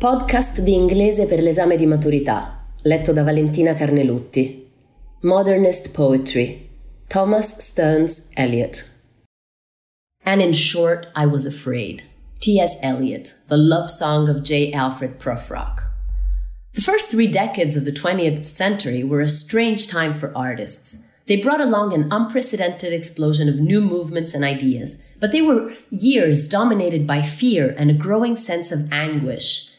Podcast di inglese per l'esame di maturità, letto da Valentina Carnelutti. Modernist Poetry, Thomas Stearns Eliot. And in short, I was afraid. T.S. Eliot, The Love Song of J. Alfred Prufrock. The first three decades of the 20th century were a strange time for artists. They brought along an unprecedented explosion of new movements and ideas, but they were years dominated by fear and a growing sense of anguish.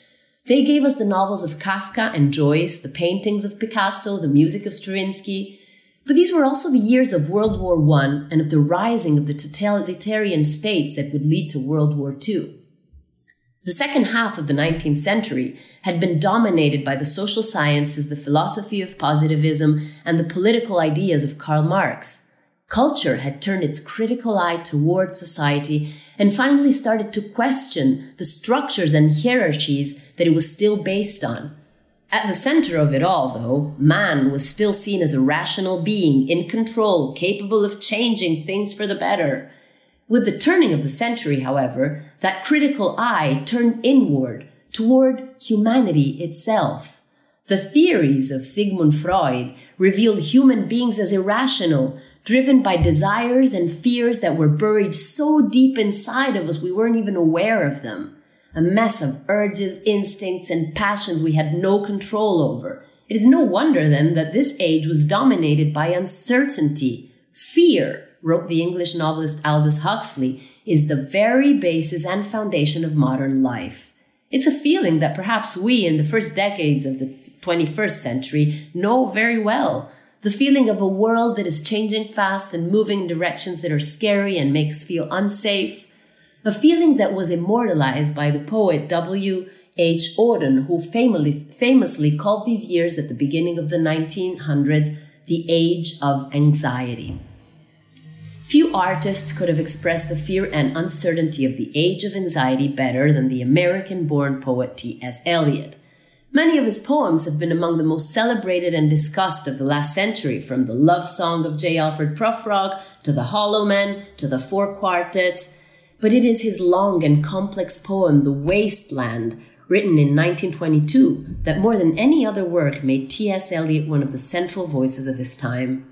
They gave us the novels of Kafka and Joyce, the paintings of Picasso, the music of Stravinsky, but these were also the years of World War I and of the rising of the totalitarian states that would lead to World War II. The second half of the 19th century had been dominated by the social sciences, the philosophy of positivism, and the political ideas of Karl Marx. Culture had turned its critical eye toward society and finally started to question the structures and hierarchies that it was still based on. At the center of it all, though, man was still seen as a rational being, in control, capable of changing things for the better. With the turning of the century, however, that critical eye turned inward, toward humanity itself. The theories of Sigmund Freud revealed human beings as irrational, driven by desires and fears that were buried so deep inside of us we weren't even aware of them. A mess of urges, instincts, and passions we had no control over. It is no wonder then that this age was dominated by uncertainty. Fear, wrote the English novelist Aldous Huxley, is the very basis and foundation of modern life. It's a feeling that perhaps we in the first decades of the 21st century know very well. The feeling of a world that is changing fast and moving in directions that are scary and makes feel unsafe. A feeling that was immortalized by the poet W. H. Auden, who famously, famously called these years at the beginning of the 1900s the age of anxiety. Few artists could have expressed the fear and uncertainty of the age of anxiety better than the American born poet T.S. Eliot. Many of his poems have been among the most celebrated and discussed of the last century, from the love song of J. Alfred Prufrock to the Hollow Men to the Four Quartets. But it is his long and complex poem, The Wasteland, written in 1922, that more than any other work made T.S. Eliot one of the central voices of his time.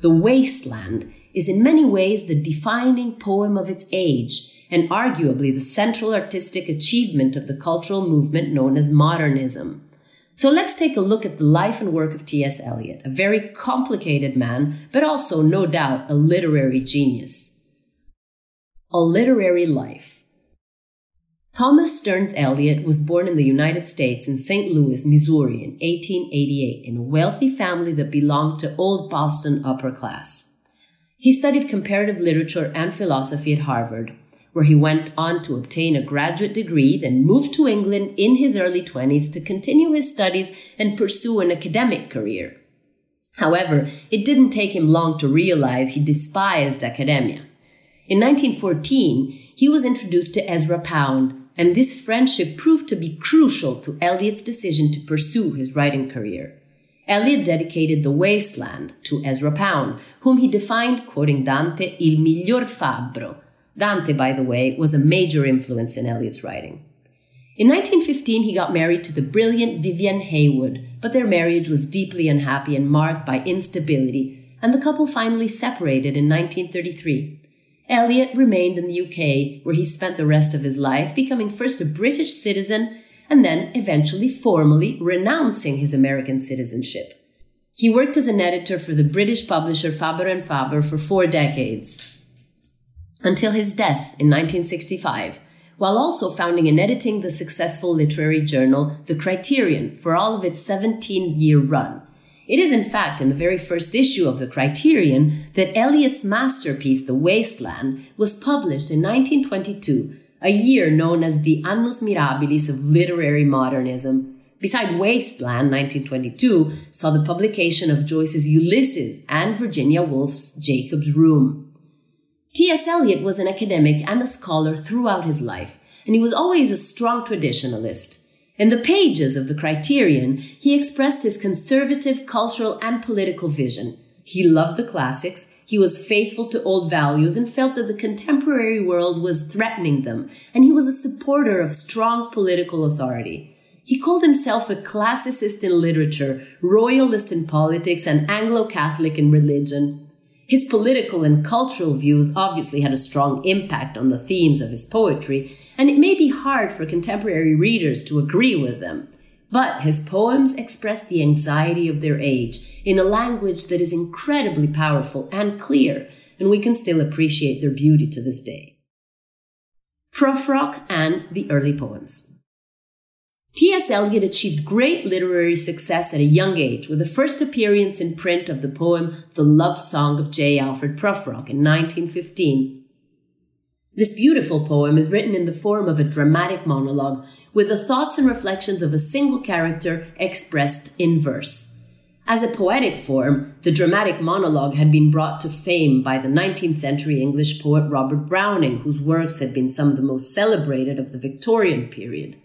The Wasteland is in many ways the defining poem of its age and arguably the central artistic achievement of the cultural movement known as modernism. So let's take a look at the life and work of T.S. Eliot, a very complicated man, but also, no doubt, a literary genius. A literary life. Thomas Stearns Eliot was born in the United States in St. Louis, Missouri in 1888 in a wealthy family that belonged to old Boston upper class. He studied comparative literature and philosophy at Harvard, where he went on to obtain a graduate degree, then moved to England in his early 20s to continue his studies and pursue an academic career. However, it didn't take him long to realize he despised academia. In 1914, he was introduced to Ezra Pound, and this friendship proved to be crucial to Eliot's decision to pursue his writing career. Eliot dedicated The Wasteland to Ezra Pound, whom he defined, quoting Dante, il miglior fabbro. Dante, by the way, was a major influence in Eliot's writing. In 1915, he got married to the brilliant Vivienne Haigh-Wood, but their marriage was deeply unhappy and marked by instability, and the couple finally separated in 1933. Eliot remained in the UK, where he spent the rest of his life, becoming first a British citizen and then eventually formally renouncing his American citizenship. He worked as an editor for the British publisher Faber and Faber for four decades, until his death in 1965, while also founding and editing the successful literary journal The Criterion for all of its 17 year run. It is, in fact, in the very first issue of the Criterion that Eliot's masterpiece, The Waste Land, was published in 1922, a year known as the Annus Mirabilis of literary modernism. Beside Waste Land, 1922 saw the publication of Joyce's Ulysses and Virginia Woolf's Jacob's Room. T.S. Eliot was an academic and a scholar throughout his life, and he was always a strong traditionalist. In the pages of the Criterion, he expressed his conservative cultural and political vision. He loved the classics, he was faithful to old values, and felt that the contemporary world was threatening them, and he was a supporter of strong political authority. He called himself a classicist in literature, royalist in politics, and Anglo Catholic in religion. His political and cultural views obviously had a strong impact on the themes of his poetry, and it may be hard for contemporary readers to agree with them. But his poems express the anxiety of their age in a language that is incredibly powerful and clear, and we can still appreciate their beauty to this day. Prufrock and the Early Poems T.S. Eliot achieved great literary success at a young age with the first appearance in print of the poem The Love Song of J. Alfred Prufrock in 1915 this beautiful poem is written in the form of a dramatic monologue with the thoughts and reflections of a single character expressed in verse. As a poetic form, the dramatic monologue had been brought to fame by the 19th century English poet Robert Browning, whose works had been some of the most celebrated of the Victorian period.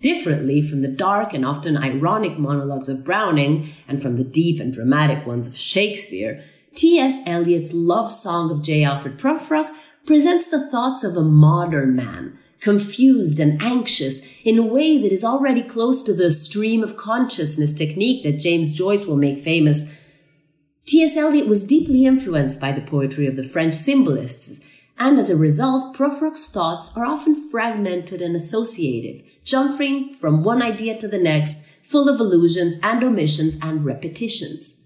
Differently from the dark and often ironic monologues of Browning and from the deep and dramatic ones of Shakespeare, T.S. Eliot's love song of J. Alfred Prufrock presents the thoughts of a modern man, confused and anxious in a way that is already close to the stream of consciousness technique that James Joyce will make famous. T.S. Eliot was deeply influenced by the poetry of the French symbolists, and as a result, Prufrock's thoughts are often fragmented and associative, jumping from one idea to the next, full of allusions and omissions and repetitions.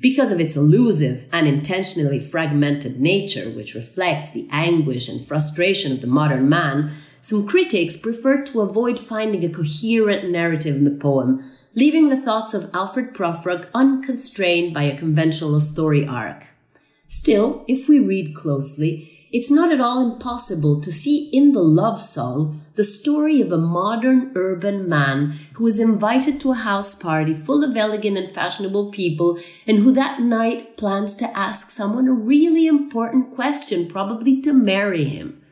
Because of its elusive and intentionally fragmented nature, which reflects the anguish and frustration of the modern man, some critics prefer to avoid finding a coherent narrative in the poem, leaving the thoughts of Alfred Prufrock unconstrained by a conventional story arc. Still, if we read closely, it's not at all impossible to see in the love song the story of a modern urban man who is invited to a house party full of elegant and fashionable people and who that night plans to ask someone a really important question, probably to marry him.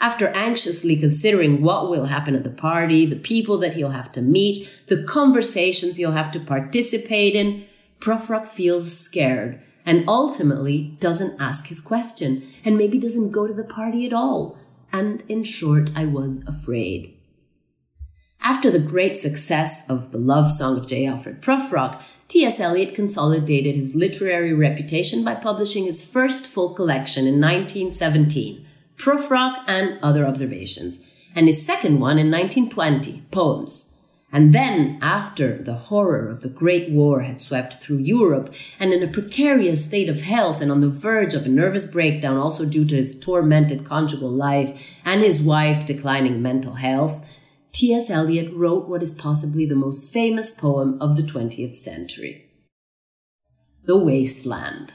After anxiously considering what will happen at the party, the people that he'll have to meet, the conversations he'll have to participate in, Prufrock feels scared and ultimately doesn't ask his question and maybe doesn't go to the party at all. And in short, I was afraid. After the great success of the love song of J. Alfred Prufrock, T.S. Eliot consolidated his literary reputation by publishing his first full collection in 1917, Prufrock and Other Observations, and his second one in 1920, Poems. And then, after the horror of the Great War had swept through Europe, and in a precarious state of health and on the verge of a nervous breakdown, also due to his tormented conjugal life and his wife's declining mental health, T.S. Eliot wrote what is possibly the most famous poem of the 20th century The Waste Land.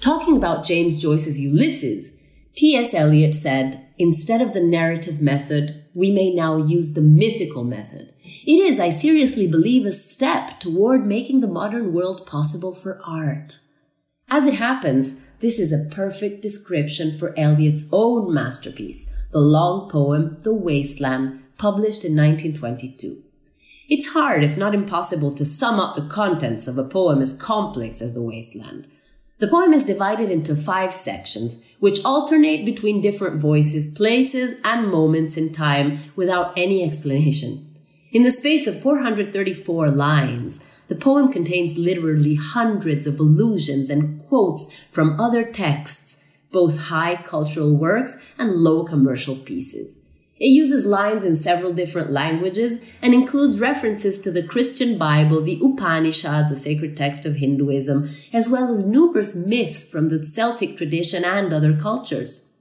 Talking about James Joyce's Ulysses, T.S. Eliot said, Instead of the narrative method, we may now use the mythical method. It is, I seriously believe, a step toward making the modern world possible for art. As it happens, this is a perfect description for Eliot's own masterpiece, the long poem The Waste Land, published in 1922. It's hard, if not impossible, to sum up the contents of a poem as complex as The Waste Land. The poem is divided into five sections, which alternate between different voices, places, and moments in time without any explanation. In the space of 434 lines, the poem contains literally hundreds of allusions and quotes from other texts, both high cultural works and low commercial pieces. It uses lines in several different languages and includes references to the Christian Bible, the Upanishads, a sacred text of Hinduism, as well as numerous myths from the Celtic tradition and other cultures.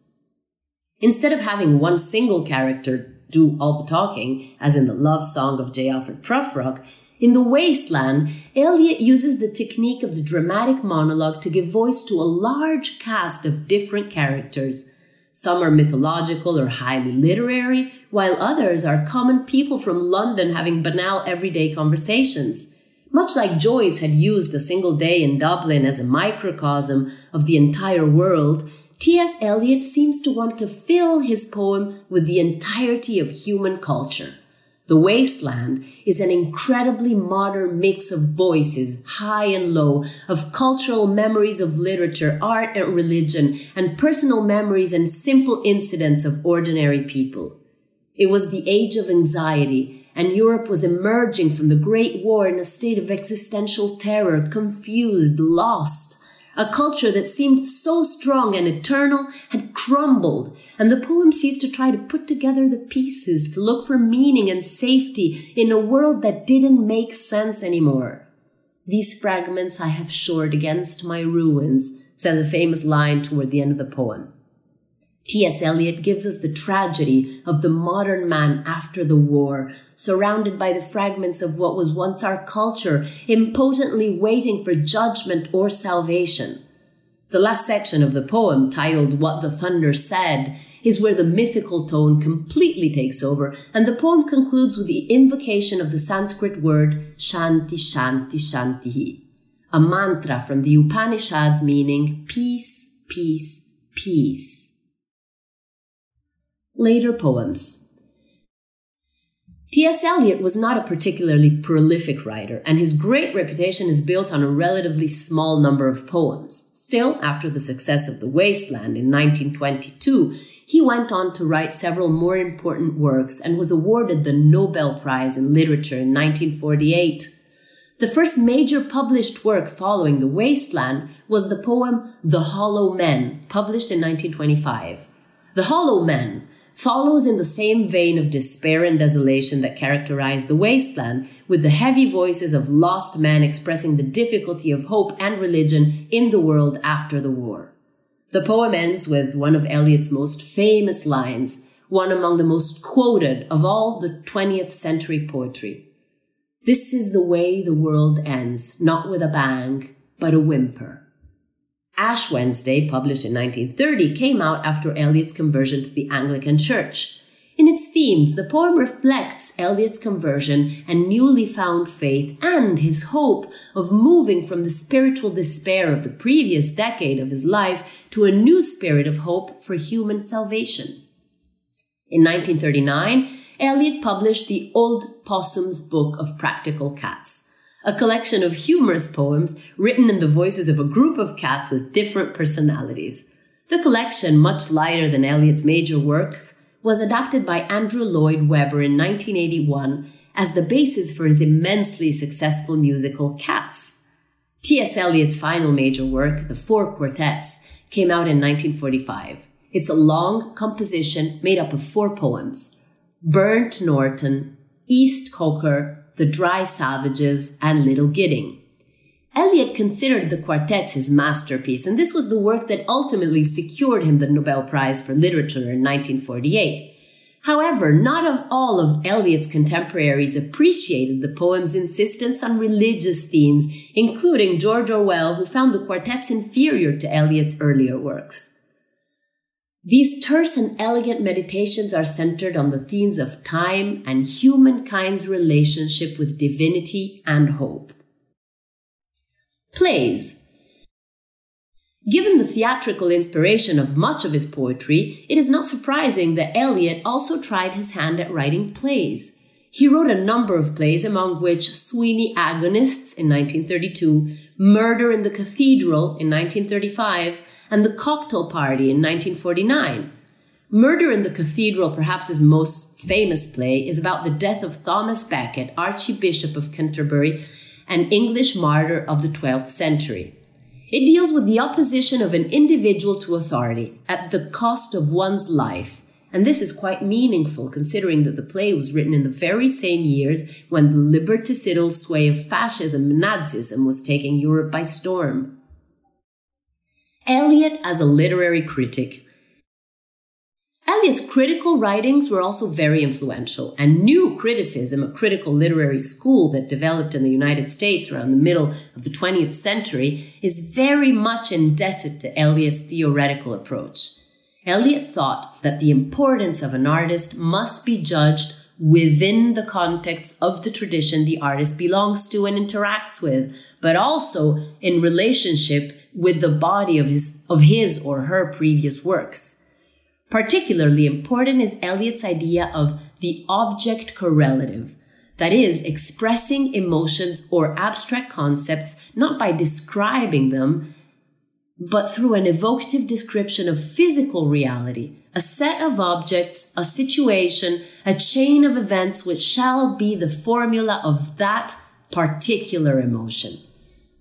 Instead of having one single character do all the talking, as in the love song of J. Alfred Prufrock, In The Wasteland, Eliot uses the technique of the dramatic monologue to give voice to a large cast of different characters. Some are mythological or highly literary, while others are common people from London having banal everyday conversations. Much like Joyce had used a single day in Dublin as a microcosm of the entire world, T.S. Eliot seems to want to fill his poem with the entirety of human culture. The Wasteland is an incredibly modern mix of voices, high and low, of cultural memories of literature, art, and religion, and personal memories and simple incidents of ordinary people. It was the age of anxiety, and Europe was emerging from the Great War in a state of existential terror, confused, lost. A culture that seemed so strong and eternal had crumbled, and the poem ceased to try to put together the pieces to look for meaning and safety in a world that didn't make sense anymore. These fragments I have shored against my ruins, says a famous line toward the end of the poem. T.S. Eliot gives us the tragedy of the modern man after the war, surrounded by the fragments of what was once our culture, impotently waiting for judgment or salvation. The last section of the poem, titled What the Thunder Said, is where the mythical tone completely takes over, and the poem concludes with the invocation of the Sanskrit word Shanti Shanti Shantihi, a mantra from the Upanishads meaning peace, peace, peace. Later poems. T.S. Eliot was not a particularly prolific writer, and his great reputation is built on a relatively small number of poems. Still, after the success of The Wasteland in 1922, he went on to write several more important works and was awarded the Nobel Prize in Literature in 1948. The first major published work following The Wasteland was the poem The Hollow Men, published in 1925. The Hollow Men follows in the same vein of despair and desolation that characterized the wasteland, with the heavy voices of lost men expressing the difficulty of hope and religion in the world after the war. The poem ends with one of Eliot's most famous lines, one among the most quoted of all the 20th century poetry. This is the way the world ends, not with a bang, but a whimper. Ash Wednesday, published in 1930, came out after Eliot's conversion to the Anglican Church. In its themes, the poem reflects Eliot's conversion and newly found faith and his hope of moving from the spiritual despair of the previous decade of his life to a new spirit of hope for human salvation. In 1939, Eliot published the Old Possum's Book of Practical Cats a collection of humorous poems written in the voices of a group of cats with different personalities. The collection, much lighter than Eliot's major works, was adapted by Andrew Lloyd Webber in 1981 as the basis for his immensely successful musical Cats. T.S. Eliot's final major work, The Four Quartets, came out in 1945. It's a long composition made up of four poems Burnt Norton, East Coker, the Dry Savages, and Little Gidding. Eliot considered the quartets his masterpiece, and this was the work that ultimately secured him the Nobel Prize for Literature in 1948. However, not of all of Eliot's contemporaries appreciated the poem's insistence on religious themes, including George Orwell, who found the quartets inferior to Eliot's earlier works. These terse and elegant meditations are centered on the themes of time and humankind's relationship with divinity and hope. Plays. Given the theatrical inspiration of much of his poetry, it is not surprising that Eliot also tried his hand at writing plays. He wrote a number of plays, among which Sweeney Agonistes in 1932, Murder in the Cathedral in 1935, and The Cocktail Party in 1949. Murder in the Cathedral, perhaps his most famous play, is about the death of Thomas Becket, Archbishop of Canterbury, an English martyr of the 12th century. It deals with the opposition of an individual to authority at the cost of one's life. And this is quite meaningful considering that the play was written in the very same years when the liberticidal sway of fascism and Nazism was taking Europe by storm. Eliot as a literary critic. Eliot's critical writings were also very influential, and new criticism, a critical literary school that developed in the United States around the middle of the 20th century, is very much indebted to Eliot's theoretical approach. Eliot thought that the importance of an artist must be judged within the context of the tradition the artist belongs to and interacts with, but also in relationship with the body of his, of his or her previous works. Particularly important is Eliot's idea of the objective correlative, that is, expressing emotions or abstract concepts not by describing them, but through an evocative description of physical reality, a set of objects, a situation, a chain of events which shall be the formula of that particular emotion.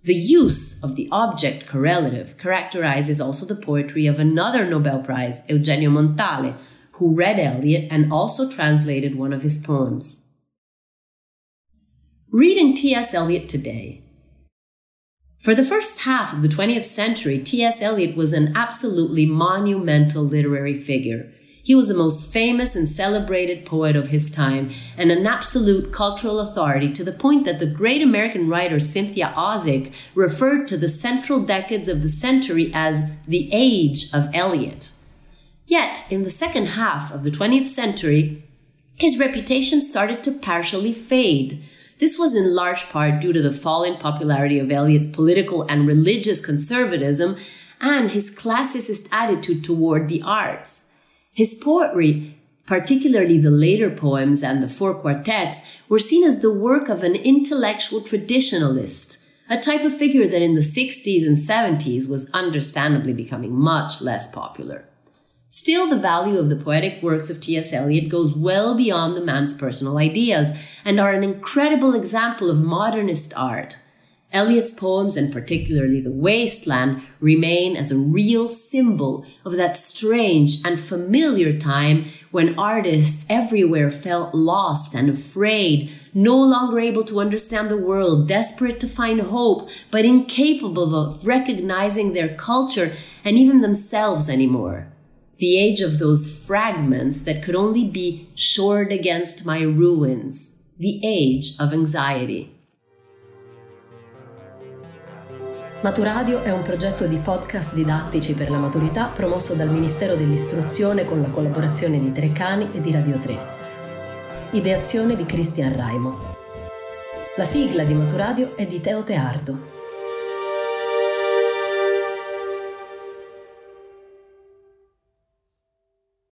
The use of the objective correlative characterizes also the poetry of another Nobel Prize, Eugenio Montale, who read Eliot and also translated one of his poems. Reading T.S. Eliot today. For the first half of the 20th century, T.S. Eliot was an absolutely monumental literary figure. He was the most famous and celebrated poet of his time and an absolute cultural authority to the point that the great American writer Cynthia Ozick referred to the central decades of the century as the age of Eliot. Yet, in the second half of the 20th century, his reputation started to partially fade. This was in large part due to the fall in popularity of Eliot's political and religious conservatism and his classicist attitude toward the arts. His poetry, particularly the later poems and the four quartets, were seen as the work of an intellectual traditionalist, a type of figure that in the 60s and 70s was understandably becoming much less popular. Still, the value of the poetic works of T.S. Eliot goes well beyond the man's personal ideas and are an incredible example of modernist art Eliot's poems, and particularly The Wasteland, remain as a real symbol of that strange and familiar time when artists everywhere felt lost and afraid, no longer able to understand the world, desperate to find hope, but incapable of recognizing their culture and even themselves anymore. The age of those fragments that could only be shored against my ruins. The age of anxiety. Maturadio è un progetto di podcast didattici per la maturità promosso dal Ministero dell'Istruzione con la collaborazione di Treccani e di Radio 3. Ideazione di Cristian Raimo. La sigla di Maturadio è di Teo Teardo.